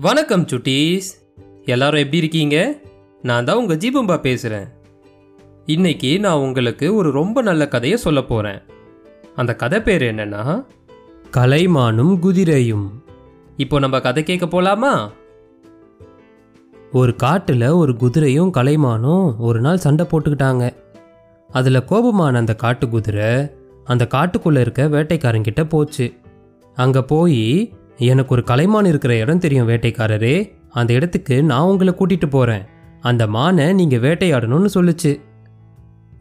வணக்கம் சுட்டீஸ். எல்லாரும் எப்படி இருக்கீங்க? நான் தான் உங்கள் ஜீபம்பா பேசுகிறேன் இன்னைக்கு நான் உங்களுக்கு ஒரு ரொம்ப நல்ல கதையை சொல்ல போகிறேன் அந்த கதை பேர் என்னன்னா கலைமானும் குதிரையும். இப்போ நம்ம கதை கேட்க போலாமா? ஒரு காட்டில் ஒரு குதிரையும் கலைமானும் ஒரு நாள் சண்டை போட்டுக்கிட்டாங்க. அதில் கோபமான அந்த காட்டு குதிரை அந்த காட்டுக்குள்ளே இருக்க வேட்டைக்காரங்கிட்ட போச்சு. அங்கே போய் எனக்கு ஒரு கலைமான் இருக்கிற இடம் தெரியும் வேட்டைக்காரரே. அந்த இடத்துக்கு நான் உங்களை கூட்டிட்டு போகிறேன் அந்த மானை நீங்கள் வேட்டையாடணும்னு சொல்லுச்சு.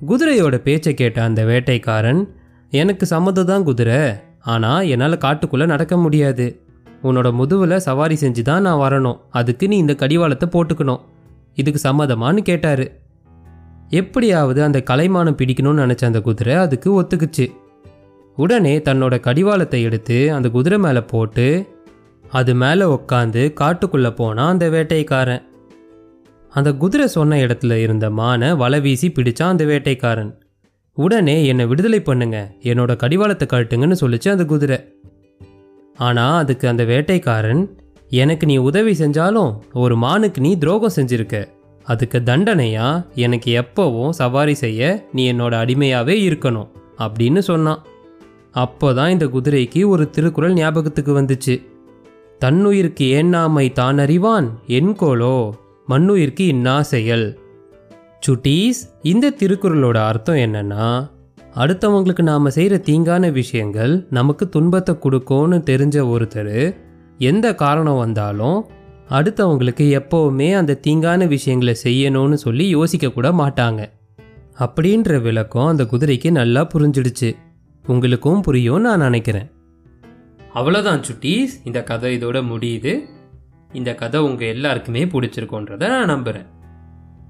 குதிரையோட பேச்சை கேட்ட அந்த வேட்டைக்காரன் எனக்கு சம்மதம் தான் குதிரை. ஆனால் என்னால் காட்டுக்குள்ளே நடக்க முடியாது. உன்னோட முதுவில் சவாரி செஞ்சு தான் நான் வரணும். அதுக்கு நீ இந்த கடிவாளத்தை போட்டுக்கணும். இதுக்கு சம்மதமான்னு கேட்டாரு. எப்படியாவது அந்த கலைமானம் பிடிக்கணும்னு நினச்ச அந்த குதிரை அதுக்கு ஒத்துக்குச்சு. உடனே தன்னோட கடிவாளத்தை எடுத்து அந்த குதிரை மேலே போட்டு அது மேலே உக்காந்து காட்டுக்குள்ளே போனான் அந்த வேட்டைக்காரன். அந்த குதிரை சொன்ன இடத்துல இருந்த மானை வலை வீசி பிடிச்சான் அந்த வேட்டைக்காரன். உடனே என்னை விடுதலை பண்ணுங்க. என்னோட கடிவாளத்தை கழட்டுங்கன்னு சொல்லிச்சு அந்த குதிரை. ஆனால் அதுக்கு அந்த வேட்டைக்காரன் எனக்கு நீ உதவி செஞ்சாலும் ஒரு மானுக்கு நீ துரோகம் செஞ்சிருக்க. அதுக்கு தண்டனையா? எனக்கு எப்போவும் சவாரி செய்ய நீ என்னோட அடிமையாகவே இருக்கணும். அப்படின்னு சொன்னான். அப்போதான் இந்த குதிரைக்கு ஒரு திருக்குறள் ஞாபகத்துக்கு வந்துச்சு. தன்னுயிருக்கு ஏன்னாமை தான் அறிவான்? என்கோலோ மண்ணுயிருக்கு இன்னா செயல்? சுட்டீஸ் இந்த திருக்குறளோட அர்த்தம் என்னன்னா அடுத்தவங்களுக்கு நாம் செய்கிற தீங்கான விஷயங்கள் நமக்கு துன்பத்தை கொடுக்கும்னு தெரிஞ்ச ஒருத்தர் எந்த காரணம் வந்தாலும் அடுத்தவங்களுக்கு எப்போவுமே அந்த தீங்கான விஷயங்களை செய்யணும்னு சொல்லி யோசிக்க கூட மாட்டாங்க. அப்படின்ற விளக்கம் அந்த குதிரைக்கு நல்லா புரிஞ்சிடுச்சு. உங்களுக்கும் புரியும் நான் நினைக்கிறேன். அவ்வளோதான் சுட்டீஸ். இந்த கதை இதோட முடியுது. இந்த கதை உங்கள் எல்லாருக்குமே பிடிச்சிருக்கோன்றத நான் நம்புகிறேன்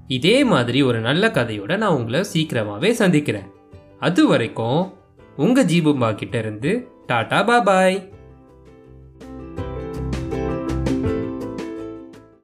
இதே மாதிரி ஒரு நல்ல கதையோட நான் உங்களை சீக்கிரமாகவே சந்திக்கிறேன். அது வரைக்கும் உங்கள் ஜீபும்பா கிட்டேருந்து இருந்து டாடா பாபாய்